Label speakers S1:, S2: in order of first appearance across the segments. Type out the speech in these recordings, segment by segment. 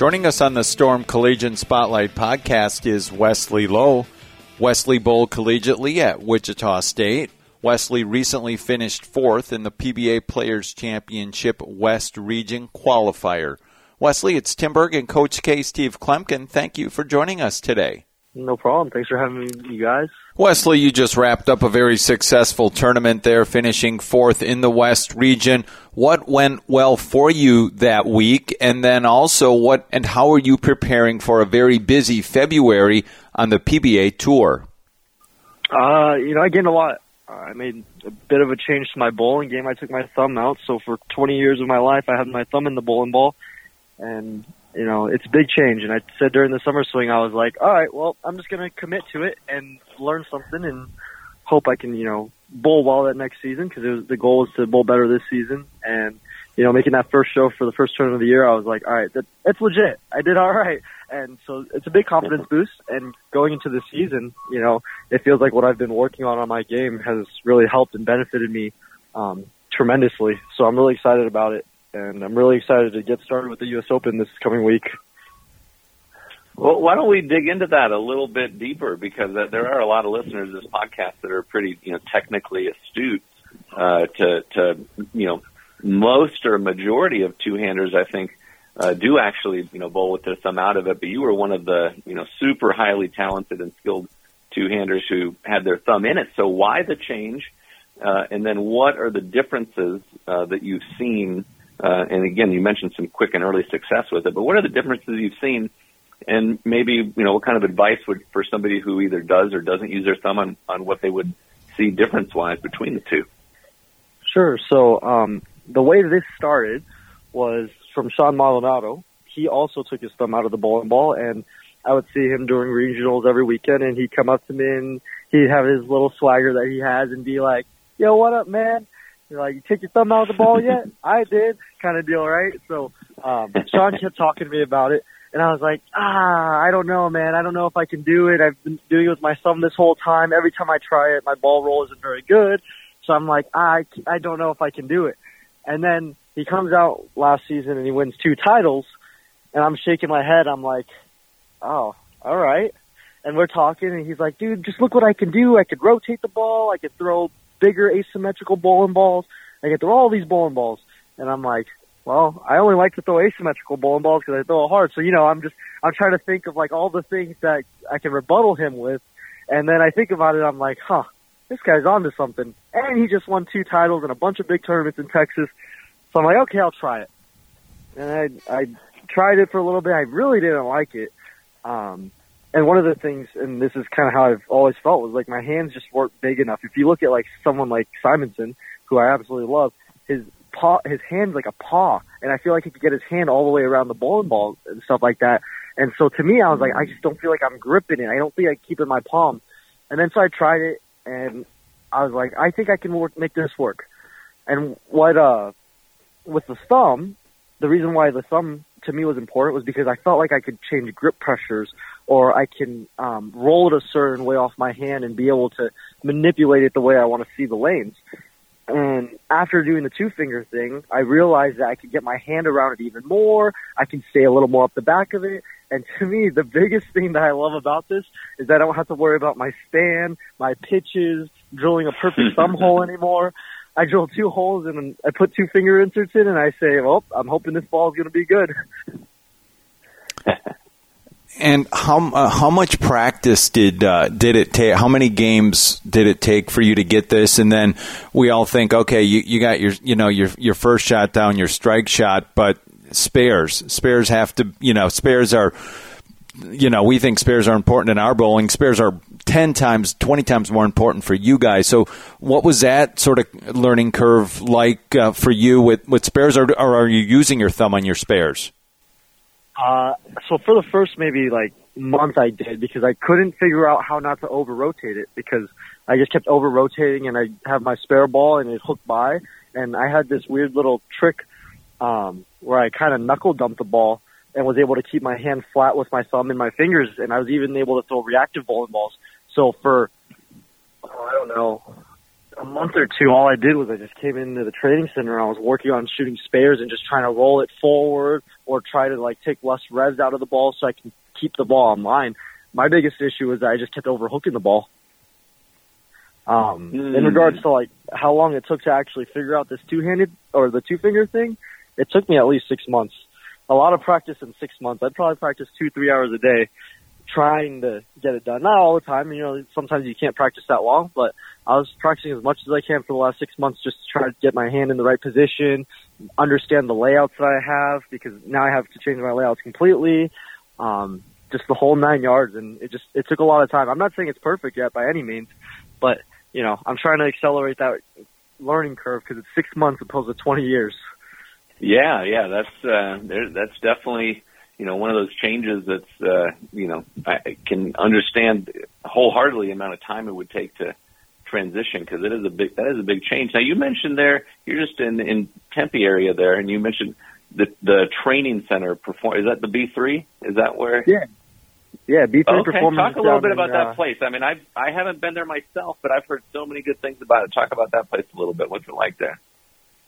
S1: Joining us on the Storm Collegiate Spotlight podcast is Wesley Low. Wesley bowled collegiately at Wichita State. Wesley recently finished fourth in the PBA Players Championship West Region qualifier. Wesley, it's Tim Berg and Coach K. Steve Kloempken. Thank you for joining us today.
S2: No problem. Thanks for having me, you guys.
S1: Wesley, you just wrapped up a very successful tournament there, finishing fourth in the West region. What went well for you that week? And then also, what and how are you preparing for a very busy February on the PBA Tour?
S2: Uh, you know, I gained a lot. I made a bit of a change to my bowling game. I took my thumb out. So for 20 years of my life, I had my thumb in the bowling ball. And you know, it's a big change. And I said during the summer swing, I was like, all right, well, I'm just going to commit to it and learn something and hope I can, you know, bowl well that next season because the goal was to bowl better this season. And, you know, making that first show for the first tournament of the year, I was like, all right, that, that's legit. I did all right. And so it's a big confidence boost. And going into the season, you know, it feels like what I've been working on on my game has really helped and benefited me um, tremendously. So I'm really excited about it and I'm really excited to get started with the U.S. Open this coming week.
S3: Well, why don't we dig into that a little bit deeper? Because uh, there are a lot of listeners to this podcast that are pretty, you know, technically astute. Uh, to, to, you know, most or majority of two-handers, I think, uh, do actually, you know, bowl with their thumb out of it. But you were one of the, you know, super highly talented and skilled two-handers who had their thumb in it. So why the change? Uh, and then what are the differences uh, that you've seen uh, and again, you mentioned some quick and early success with it, but what are the differences you've seen? And maybe, you know, what kind of advice would, for somebody who either does or doesn't use their thumb on, on what they would see difference wise between the two?
S2: Sure. So, um, the way this started was from Shawn Maldonado. He also took his thumb out of the bowling ball and I would see him during regionals every weekend and he'd come up to me and he'd have his little swagger that he has and be like, yo, what up, man? You're like, you take your thumb out of the ball yet? I did, kind of deal, right? So, um, Shawn kept talking to me about it, and I was like, ah, I don't know, man. I don't know if I can do it. I've been doing it with my thumb this whole time. Every time I try it, my ball roll isn't very good. So I'm like, I, I don't know if I can do it. And then he comes out last season and he wins two titles, and I'm shaking my head. I'm like, oh, all right. And we're talking, and he's like, dude, just look what I can do. I could rotate the ball. I could throw bigger asymmetrical bowling balls. I can throw all these bowling balls. And I'm like, well, I only like to throw asymmetrical bowling balls because I throw hard. So, you know, I'm just, I'm trying to think of like all the things that I can rebuttal him with. And then I think about it, I'm like, huh, this guy's onto something. And he just won two titles and a bunch of big tournaments in Texas. So I'm like, okay, I'll try it. And I, I tried it for a little bit. I really didn't like it. Um, and one of the things, and this is kind of how I've always felt, was like my hands just weren't big enough. If you look at like someone like Simonsen, who I absolutely love, his paw, his hand's like a paw, and I feel like he could get his hand all the way around the bowling ball and stuff like that. And so to me, I was like, I just don't feel like I'm gripping it. I don't think I keep it in my palm. And then so I tried it, and I was like, I think I can work, make this work. And what uh, with the thumb, the reason why the thumb to me was important was because I felt like I could change grip pressures or I can um, roll it a certain way off my hand and be able to manipulate it the way I want to see the lanes. And after doing the two finger thing, I realized that I could get my hand around it even more. I can stay a little more up the back of it. And to me, the biggest thing that I love about this is that I don't have to worry about my stand, my pitches, drilling a perfect thumb hole anymore. I drill two holes and I put two finger inserts in and I say, well, I'm hoping this ball is going to be good.
S1: And how uh, how much practice did uh, did it take? How many games did it take for you to get this? And then we all think, okay, you, you got your you know your your first shot down, your strike shot, but spares spares have to you know spares are you know we think spares are important in our bowling. Spares are ten times, twenty times more important for you guys. So what was that sort of learning curve like uh, for you with with spares, or, or are you using your thumb on your spares?
S2: Uh, so for the first maybe like month I did because I couldn't figure out how not to over rotate it because I just kept over rotating and I have my spare ball and it hooked by and I had this weird little trick um, where I kind of knuckle dumped the ball and was able to keep my hand flat with my thumb and my fingers and I was even able to throw reactive bowling balls. So for oh, I don't know a month or two, all I did was I just came into the training center. And I was working on shooting spares and just trying to roll it forward or try to like take less revs out of the ball so I can keep the ball on line. My biggest issue was that I just kept overhooking the ball. Um, mm. In regards to like how long it took to actually figure out this two-handed or the two-finger thing, it took me at least six months. A lot of practice in six months. I'd probably practice two, three hours a day trying to get it done. Not all the time, you know, sometimes you can't practice that long, but I was practicing as much as I can for the last six months just to try to get my hand in the right position, understand the layouts that I have because now I have to change my layouts completely. Um, just the whole nine yards and it just, it took a lot of time. I'm not saying it's perfect yet by any means, but you know, I'm trying to accelerate that learning curve because it's six months opposed to 20 years.
S3: Yeah, yeah, that's, uh, there, that's definitely, you know, one of those changes that's, uh, you know, I can understand wholeheartedly the amount of time it would take to transition because it is a big, that is a big change. Now you mentioned there, you're just in, in Tempe area there and you mentioned the, the training center perform, is that the B3? Is that where?
S2: Yeah. Yeah, B3
S3: okay.
S2: Performance.
S3: Talk a little bit about
S2: in,
S3: that
S2: uh,
S3: place. I mean, I I haven't been there myself, but I've heard so many good things about it. Talk about that place a little bit. What's it like there?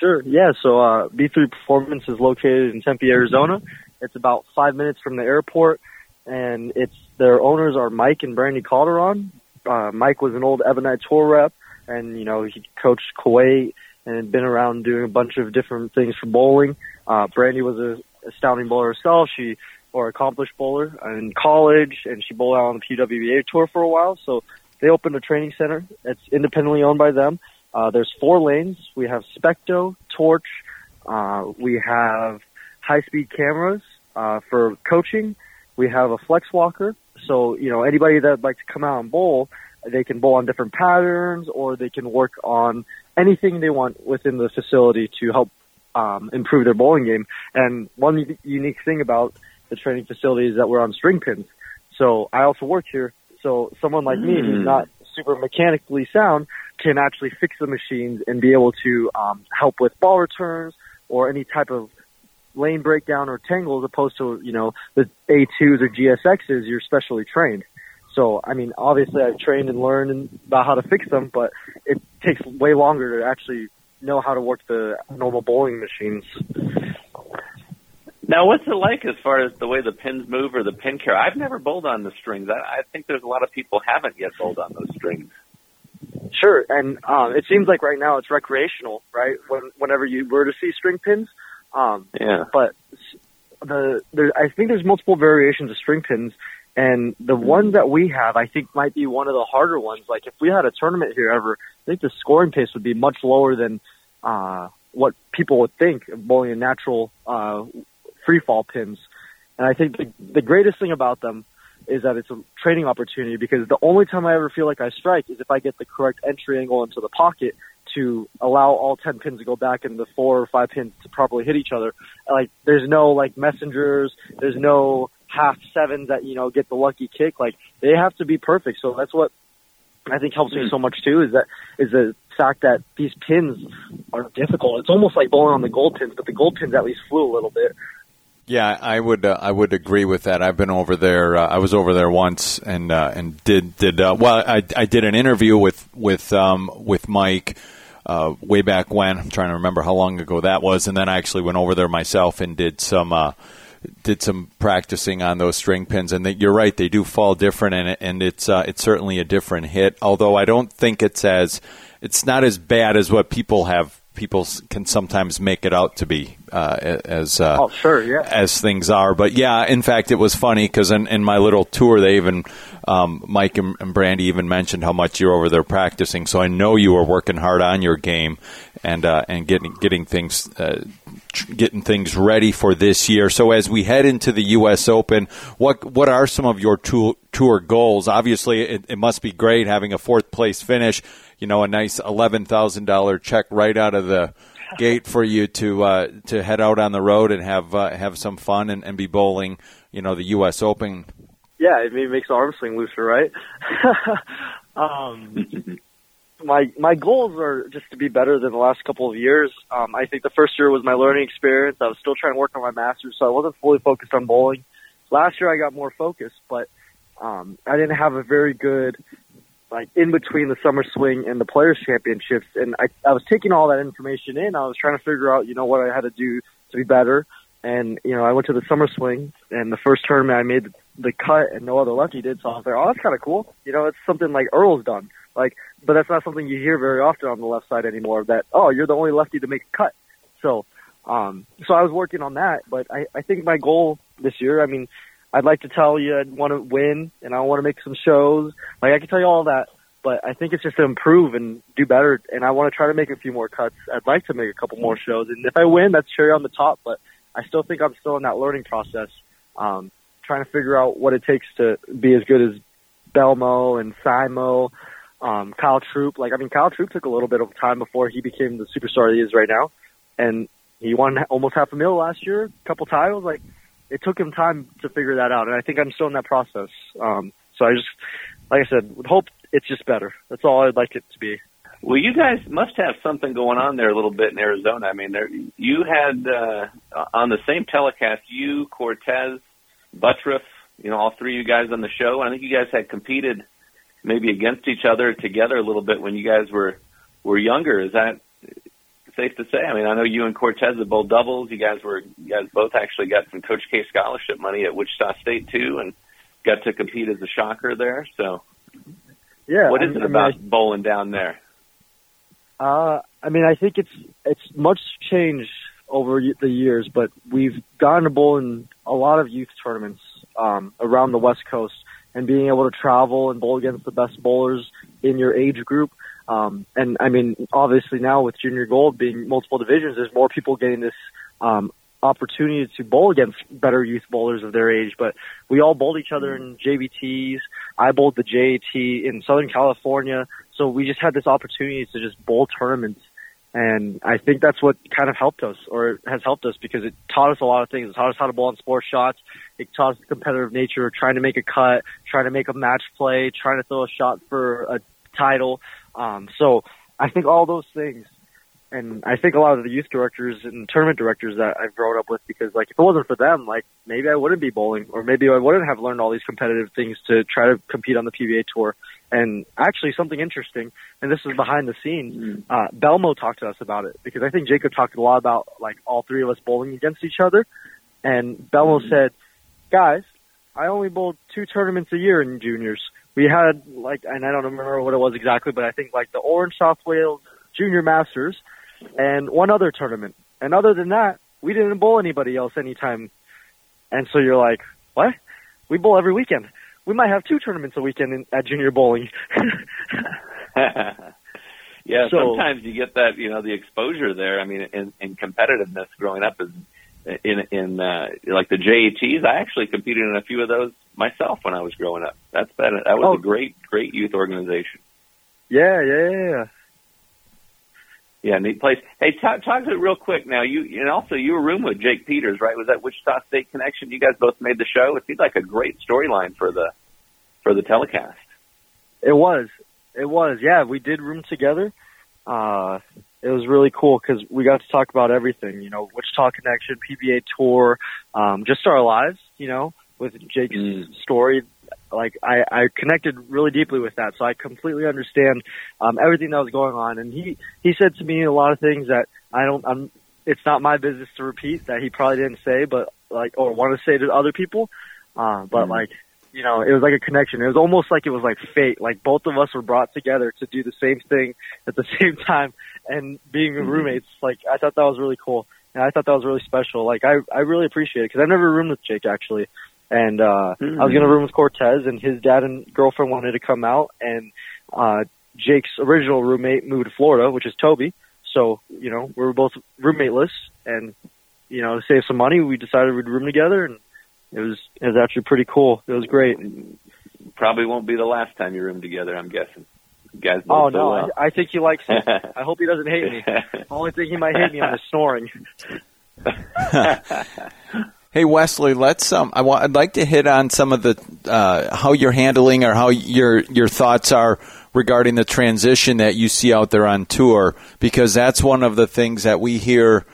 S2: Sure. Yeah. So uh, B3 Performance is located in Tempe, Arizona. It's about five minutes from the airport, and it's their owners are Mike and Brandy Calderon. Uh, Mike was an old Ebonite tour rep, and you know he coached Kuwait and had been around doing a bunch of different things for bowling. Uh, Brandy was a astounding bowler herself. She or accomplished bowler in college, and she bowled out on the PWBA tour for a while. So they opened a training center. It's independently owned by them. Uh, there's four lanes. We have Specto, Torch. Uh, we have high-speed cameras uh, for coaching. We have a flex walker. So, you know, anybody that'd like to come out and bowl, they can bowl on different patterns or they can work on anything they want within the facility to help um, improve their bowling game. And one unique thing about the training facility is that we're on string pins. So I also work here. So someone like mm. me who's not super mechanically sound can actually fix the machines and be able to um, help with ball returns or any type of lane breakdown or tangle as opposed to, you know, the A2s or GSXs, you're specially trained. So, I mean, obviously I've trained and learned about how to fix them, but it takes way longer to actually know how to work the normal bowling machines.
S3: Now, what's it like as far as the way the pins move or the pin care? I've never bowled on the strings. I, I think there's a lot of people haven't yet bowled on those strings.
S2: Sure, and um, it seems like right now it's recreational, right? When, whenever you were to see string pins, um,
S3: yeah.
S2: But the there, I think there's multiple variations of string pins, and the one that we have, I think, might be one of the harder ones. Like if we had a tournament here ever, I think the scoring pace would be much lower than uh, what people would think of bowling a natural uh, free fall pins. And I think the, the greatest thing about them is that it's a training opportunity because the only time I ever feel like I strike is if I get the correct entry angle into the pocket to allow all 10 pins to go back and the four or five pins to properly hit each other. Like, there's no, like, messengers, there's no half sevens that, you know, get the lucky kick. Like, they have to be perfect. So that's what I think helps me so much too is that, is the fact that these pins are difficult. It's almost like bowling on the gold pins, but the gold pins at least flew a little bit.
S1: Yeah, I would uh, I would agree with that. I've been over there. Uh, I was over there once and uh, and did did uh, well. I, I did an interview with with um, with Mike uh, way back when. I'm trying to remember how long ago that was, and then I actually went over there myself and did some uh, did some practicing on those string pins. And they, you're right, they do fall different, and and it's uh, it's certainly a different hit. Although I don't think it's as it's not as bad as what people have people can sometimes make it out to be uh, as uh,
S2: oh, sure, yeah.
S1: as things are. But yeah, in fact, it was funny because in, in, my little tour, they even um, Mike and, and, Brandy even mentioned how much you're over there practicing. So I know you were working hard on your game and uh, and getting getting things. Uh, getting things ready for this year. So as we head into the U.S. Open, what what are some of your tour, tour goals? Obviously, it, it must be great having a fourth place finish you know, a nice eleven thousand dollar check right out of the gate for you to uh, to head out on the road and have uh, have some fun and, and be bowling. You know, the U.S. Open
S2: yeah, it makes the arm swing looser, right? um, my my goals are just to be better than the last couple of years. Um, I think the first year was my learning experience. I was still trying to work on my masters, so I wasn't fully focused on bowling. Last year I got more focused, but um, I didn't have a very good like in between the summer swing and the players championships and I, I was taking all that information in. I was trying to figure out you know what i had to do to be better. And you know i went to the summer swing and the first tournament i made the cut and no other lefty did. So i was like oh that's kind of cool. You know it's something like earl's done. Like but that's not something you hear very often on the left side anymore that oh you're the only lefty to make a cut. So um so i was working on that but i i think my goal this year i mean I'd like to tell you I'd want to win and I want to make some shows. Like I can tell you all that, but I think it's just to improve and do better. And I want to try to make a few more cuts. I'd like to make a couple more shows. And if I win, that's cherry on the top. But I still think I'm still in that learning process, um, trying to figure out what it takes to be as good as Belmo and Simo, um, Kyle Troup. Like I mean, Kyle Troup took a little bit of time before he became the superstar he is right now, and he won almost half a mil last year, a couple titles. Like it took him time to figure that out, and I think I'm still in that process. Um, so I just, like I said, would hope it's just better. That's all I'd like it to be.
S3: Well, you guys must have something going on there a little bit in Arizona. I mean, there you had uh, on the same telecast, you, Cortez, Butturff, you know, all three of you guys on the show. I think you guys had competed maybe against each other together a little bit when you guys were were younger. Is that safe to say. I mean, I know you and Cortez have both doubles. You guys were, you guys both actually got some Coach K scholarship money at Wichita State too, and got to compete as a shocker there. So,
S2: yeah,
S3: what is I, it about I mean, bowling down there?
S2: Uh, I mean, I think it's it's much changed over the years, but we've gone to bowl in a lot of youth tournaments um, around the West Coast, and being able to travel and bowl against the best bowlers in your age group um, and I mean, obviously now with junior gold being multiple divisions, there's more people getting this um, opportunity to bowl against better youth bowlers of their age. But we all bowled each other in JBTs. I bowled the JAT in Southern California, so we just had this opportunity to just bowl tournaments. And I think that's what kind of helped us, or has helped us, because it taught us a lot of things. It taught us how to bowl on sport shots. It taught us the competitive nature trying to make a cut, trying to make a match play, trying to throw a shot for a title. Um, so I think all those things, and I think a lot of the youth directors and tournament directors that I've grown up with, because like if it wasn't for them, like maybe I wouldn't be bowling, or maybe I wouldn't have learned all these competitive things to try to compete on the PBA tour. And actually, something interesting, and this is behind the scenes. Mm. Uh, Belmo talked to us about it because I think Jakob talked a lot about like all three of us bowling against each other, and Belmo mm. said, "Guys, I only bowled two tournaments a year in juniors." We had like, and I don't remember what it was exactly, but I think like the Orange South Wales Junior Masters and one other tournament. And other than that, we didn't bowl anybody else anytime. And so you're like, what? We bowl every weekend. We might have two tournaments a weekend in, at junior bowling.
S3: yeah, so, sometimes you get that, you know, the exposure there. I mean, in, in competitiveness growing up is in in uh, like the JATs. I actually competed in a few of those myself when I was growing up. That's been that was oh. a great great youth organization.
S2: Yeah, yeah, yeah.
S3: Yeah, neat place. Hey, talk talk to it real quick now. You and also you were room with Jake Peters, right? Was that Wichita State connection? You guys both made the show. It seemed like a great storyline for the for the telecast.
S2: It was. It was. Yeah, we did room together. Uh, it was really cool because we got to talk about everything, you know, Wichita Connection, PBA Tour, um, just our lives, you know, with Jake's mm. story. Like I, I connected really deeply with that, so I completely understand um, everything that was going on. And he he said to me a lot of things that I don't. I'm. It's not my business to repeat that he probably didn't say, but like or want to say to other people. Uh, but mm. like you know, it was like a connection. It was almost like it was like fate. Like both of us were brought together to do the same thing at the same time and being mm-hmm. roommates. Like I thought that was really cool. And I thought that was really special. Like I, I really appreciate it because I've never roomed with Jake actually. And, uh, mm-hmm. I was going to room with Cortez and his dad and girlfriend wanted to come out and, uh, Jake's original roommate moved to Florida, which is Toby. So, you know, we were both roommateless and, you know, to save some money, we decided we'd room together and it was, it was actually pretty cool. It was great.
S3: Probably won't be the last time you room together, I'm guessing guys.
S2: Oh no,
S3: well.
S2: I, I think he likes it. I hope he doesn't hate me. The only thing he might hate me on is snoring.
S1: Hey Wesley, let's um, I'd like to hit on some of the uh, how you're handling or how your your thoughts are regarding the transition that you see out there on tour because that's one of the things that we hear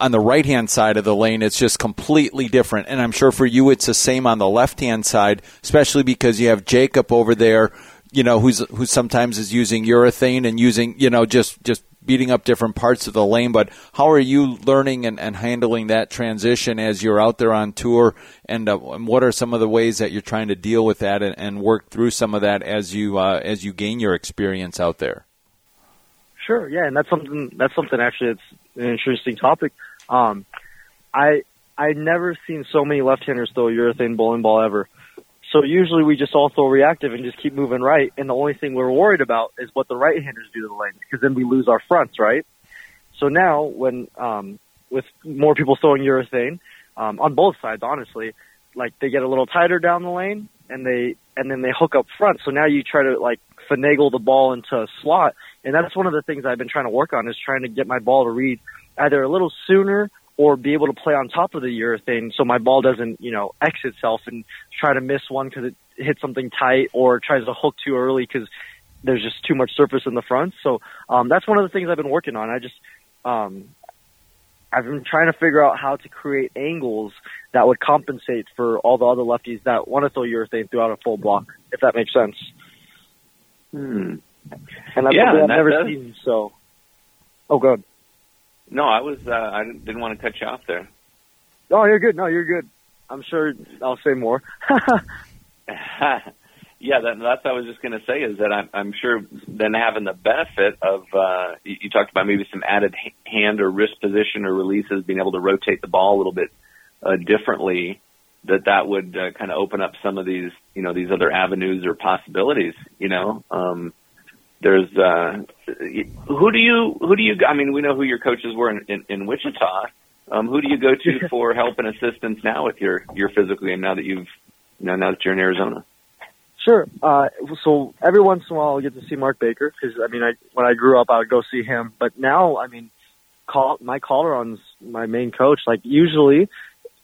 S1: on the right hand side of the lane, it's just completely different. And I'm sure for you, it's the same on the left hand side, especially because you have Jakob over there, you know, who's who sometimes is using urethane and using, you know, just just beating up different parts of the lane. But how are you learning and, and handling that transition as you're out there on tour? And, uh, and, what are some of the ways that you're trying to deal with that and, and work through some of that as you uh, as you gain your experience out there?
S2: Sure, yeah, and that's something that's something actually it's an interesting topic. Um, I I never seen so many left-handers throw urethane bowling ball ever. So usually we just all throw reactive and just keep moving right. And the only thing we're worried about is what the right-handers do to the lane because then we lose our fronts, right? So now when, um, with more people throwing urethane, um, on both sides, honestly, like they get a little tighter down the lane and they, and then they hook up front. So now you try to like finagle the ball into a slot. And that's one of the things I've been trying to work on is trying to get my ball to read either a little sooner or be able to play on top of the urethane so my ball doesn't, you know, X itself and try to miss one because it hits something tight or tries to hook too early because there's just too much surface in the front. So um, that's one of the things I've been working on. I just um, I've been trying to figure out how to create angles that would compensate for all the other lefties that want to throw urethane throughout a full block, if that makes sense.
S3: Hmm.
S2: And that's
S3: yeah,
S2: something I've
S3: that
S2: never
S3: does.
S2: seen. So, oh, good.
S3: No, I was. Uh, I didn't want to cut you off there.
S2: Oh, you're good. No, you're good. I'm sure I'll say more.
S3: yeah, that, that's what I was just going to say is that I'm, I'm sure then having the benefit of uh, you, you talked about maybe some added hand or wrist position or releases, being able to rotate the ball a little bit uh, differently. That that would uh, kind of open up some of these you know these other avenues or possibilities. You know, um, there's uh, who do you who do you I mean we know who your coaches were in, in, in Wichita. Um, who do you go to for help and assistance now with your your physical game now that you've you know now that you're in Arizona?
S2: Sure. Uh, so every once in a while, I'll get to see Mark Baker because I mean, I when I grew up, I would go see him. But now, I mean, call my Calderon's my main coach. Like usually,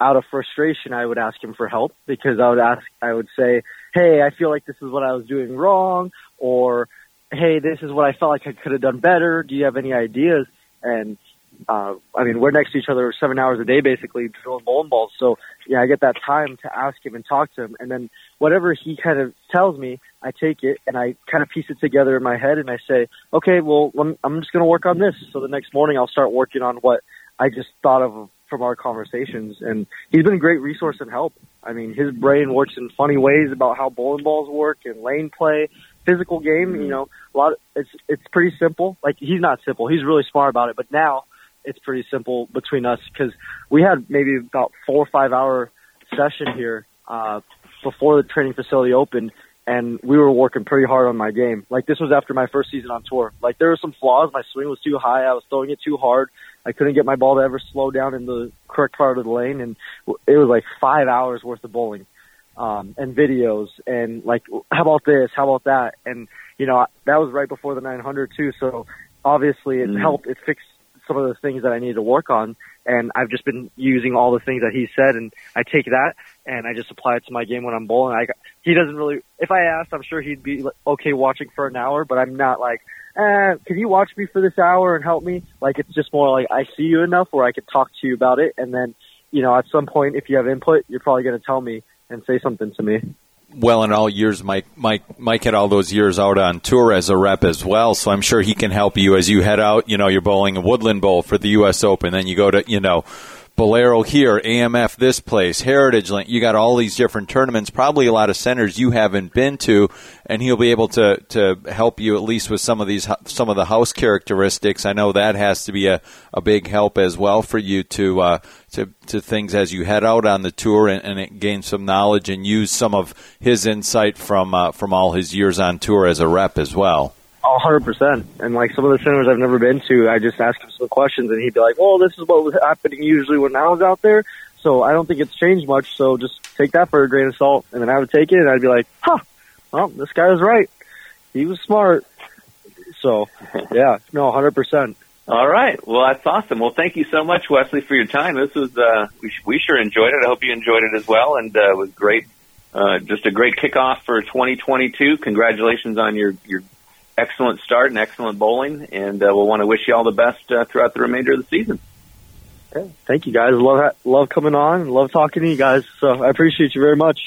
S2: out of frustration, I would ask him for help because I would ask, I would say, "Hey, I feel like this is what I was doing wrong," or "Hey, this is what I felt like I could have done better. Do you have any ideas?" And uh, I mean, we're next to each other seven hours a day, basically drilling bowling balls. So yeah, I get that time to ask him and talk to him, and then whatever he kind of tells me, I take it and I kind of piece it together in my head, and I say, okay, well, I'm just going to work on this. So the next morning, I'll start working on what I just thought of from our conversations, and he's been a great resource and help. I mean, his brain works in funny ways about how bowling balls work and lane play, physical game. You know, a lot. Of, it's it's pretty simple. Like he's not simple. He's really smart about it. But now it's pretty simple between us because we had maybe about four or five hour session here uh, before the training facility opened, and we were working pretty hard on my game. Like this was after my first season on tour. Like there were some flaws. My swing was too high. I was throwing it too hard. I couldn't get my ball to ever slow down in the correct part of the lane, and it was like five hours worth of bowling um, and videos and like how about this, how about that, and you know that was right before the 900 too. So obviously it
S3: Mm.
S2: helped. It fixed some of the things that I needed to work on, and I've just been using all the things that he said, and I take that and I just apply it to my game when I'm bowling. I he doesn't really. If I asked, I'm sure he'd be like, okay watching for an hour, but I'm not like. Eh, can you watch me for this hour and help me? Like it's just more like I see you enough where I could talk to you about it, and then you know at some point if you have input, you're probably going to tell me and say something to me.
S1: well in all years mike mike mike had all those years out on tour as a rep as well so i'm sure he can help you as you head out you know you're bowling a woodland bowl for the us open then you go to you know Bolero here, AMF this place, Heritage Link. You got all these different tournaments, probably a lot of centers you haven't been to, and he'll be able to to help you at least with some of these some of the house characteristics. I know that has to be a, a big help as well for you to uh, to to things as you head out on the tour and, and gain some knowledge and use some of his insight from uh, from all his years on tour as a rep as well.
S2: A hundred percent. And like some of the centers I've never been to, I just ask him some questions, and he'd be like, "Well, this is what was happening usually when I was out there." So I don't think it's changed much. So just take that for a grain of salt. And then I would take it, and I'd be like, "Huh, well, this guy was right. He was smart." So yeah, no, hundred percent.
S3: All right. Well, that's awesome. Well, thank you so much, Wesley, for your time. This was uh, we, we sure enjoyed it. I hope you enjoyed it as well, and uh, it was great. Uh, just a great kickoff for 2022. Congratulations on your your excellent start and excellent bowling, and uh, we'll want to wish you all the best uh, throughout the remainder of the season.
S2: Okay. Thank you guys. Love love coming on. Love talking to you guys. So I appreciate you very much.